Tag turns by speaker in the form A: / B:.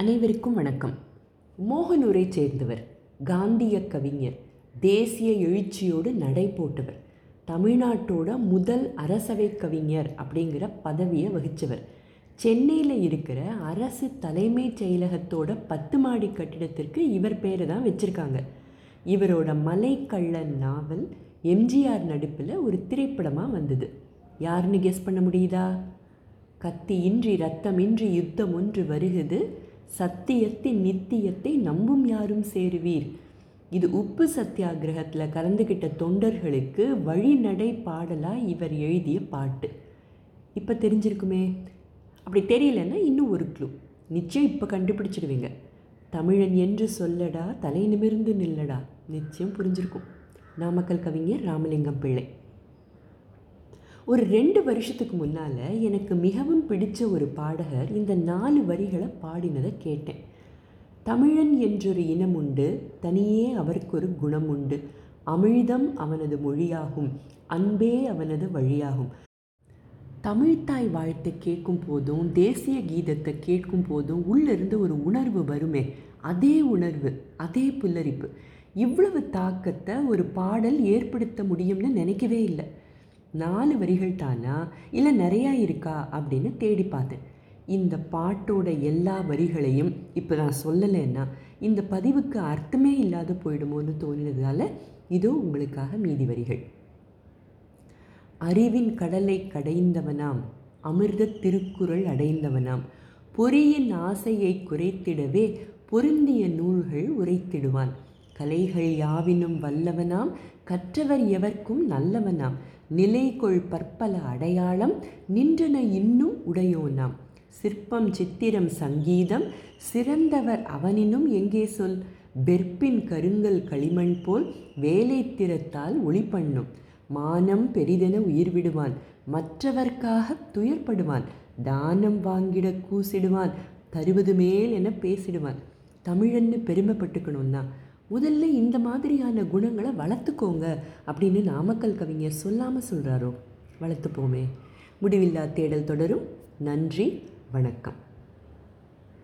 A: அனைவருக்கும் வணக்கம். மோகனூரை சேர்ந்தவர் காந்திய கவிஞர் தேசிய எழுச்சியோடு நடை போட்டவர் தமிழ்நாட்டோட முதல் அரசவை கவிஞர் அப்படிங்கிற பதவியை வகித்தவர் சென்னையில் இருக்கிற அரசு தலைமைச் செயலகத்தோட பத்து மாடி கட்டிடத்திற்கு இவர் பேரை தான் வச்சுருக்காங்க. இவரோட மலைக்கள்ள நாவல் எம்ஜிஆர் நடிப்பில் ஒரு திரைப்படமாக வந்தது. யாருன்னு கெஸ் பண்ண முடியுதா? கத்தியின்றி ரத்தமின்றி யுத்தம் ஒன்று வருகுது. சத்தியத்தின் நித்தியத்தை நம்பும் யாரும் சேருவீர். இது உப்பு சத்தியாகிரகத்தில் கலந்துக்கிட்ட தொண்டர்களுக்கு வழிநடை பாடலாக இவர் எழுதிய பாட்டு. இப்போ தெரிஞ்சிருக்குமே? அப்படி தெரியலன்னா இன்னும் ஒரு க்ளூ நிச்சயம் இப்போ கண்டுபிடிச்சிடுவீங்க. தமிழன் என்று சொல்லடா தலை நிமிர்ந்து நில்லடா. நிச்சயம் புரிஞ்சிருக்கும். நாமக்கல் கவிஞர் ராமலிங்கம் பிள்ளை. ஒரு ரெண்டு வருஷத்துக்கு முன்னால் எனக்கு மிகவும் பிடிச்ச ஒரு பாடகர் இந்த நாலு வரிகளை பாடினதை கேட்டேன். தமிழன் என்றொரு இனம் உண்டு தனியே அவருக்கு ஒரு குணம் உண்டு. அமிழ்தம் அவனது மொழியாகும் அன்பே அவனது வழியாகும். தமிழ்த்தாய் வாழ்த்தை கேட்கும் போதும் தேசிய கீதத்தை கேட்கும் போதும் உள்ளிருந்து ஒரு உணர்வு வருமே அதே உணர்வு அதே புல்லரிப்பு. இவ்வளவு தாக்கத்தை ஒரு பாடல் ஏற்படுத்த முடியும்னு நினைக்கவே இல்லை. நாலு வரிகள் தானா? இல்லை நிறையா இருக்கா? அப்படின்னு தேடி பார்த்தேன். இந்த பாட்டோட எல்லா வரிகளையும் இப்போ நான் சொல்லலைன்னா இந்த பதிவுக்கு அர்த்தமே இல்லாத போயிடுமோன்னு தோணினதால இதோ உங்களுக்காக மீதி வரிகள். அறிவின் கடலை கடைந்தவனாம் அமிர்த திருக்குறள் அடைந்தவனாம் பொறியின் ஆசையை குறைத்திடவே பொருந்திய நூல்கள் உரைத்திடுவான். கலைகள் யாவினும் வல்லவனாம் கற்றவர் எவர்க்கும் நல்லவனாம். நிலைகொள் பற்பல அடையாளம் நின்றன இன்னும் உடையோனாம். சிற்பம் சித்திரம் சங்கீதம் சிறந்தவர் அவனினும் எங்கே சொல்? வெற்பின் கருங்கல் களிமண் போல் வேலை திறத்தால் ஒளி பண்ணும் மானம் பெரிதென உயிர் விடுவான் மற்றவர்க்காக துயர்படுவான். தானம் வாங்கிட கூசிடுவான் தருவது மேல் என பேசிடுவான். தமிழன்னு பெருமைப்பட்டுக்கணும்னா முதல்ல இந்த மாதிரியான குணங்களை வளர்த்துக்கோங்க அப்படின்னு நாமக்கல் கவிஞர் சொல்லாமல் சொல்கிறாரோ வளர்த்துப்போமே. முடிவில்லா தேடல் தொடரும். நன்றி. வணக்கம்.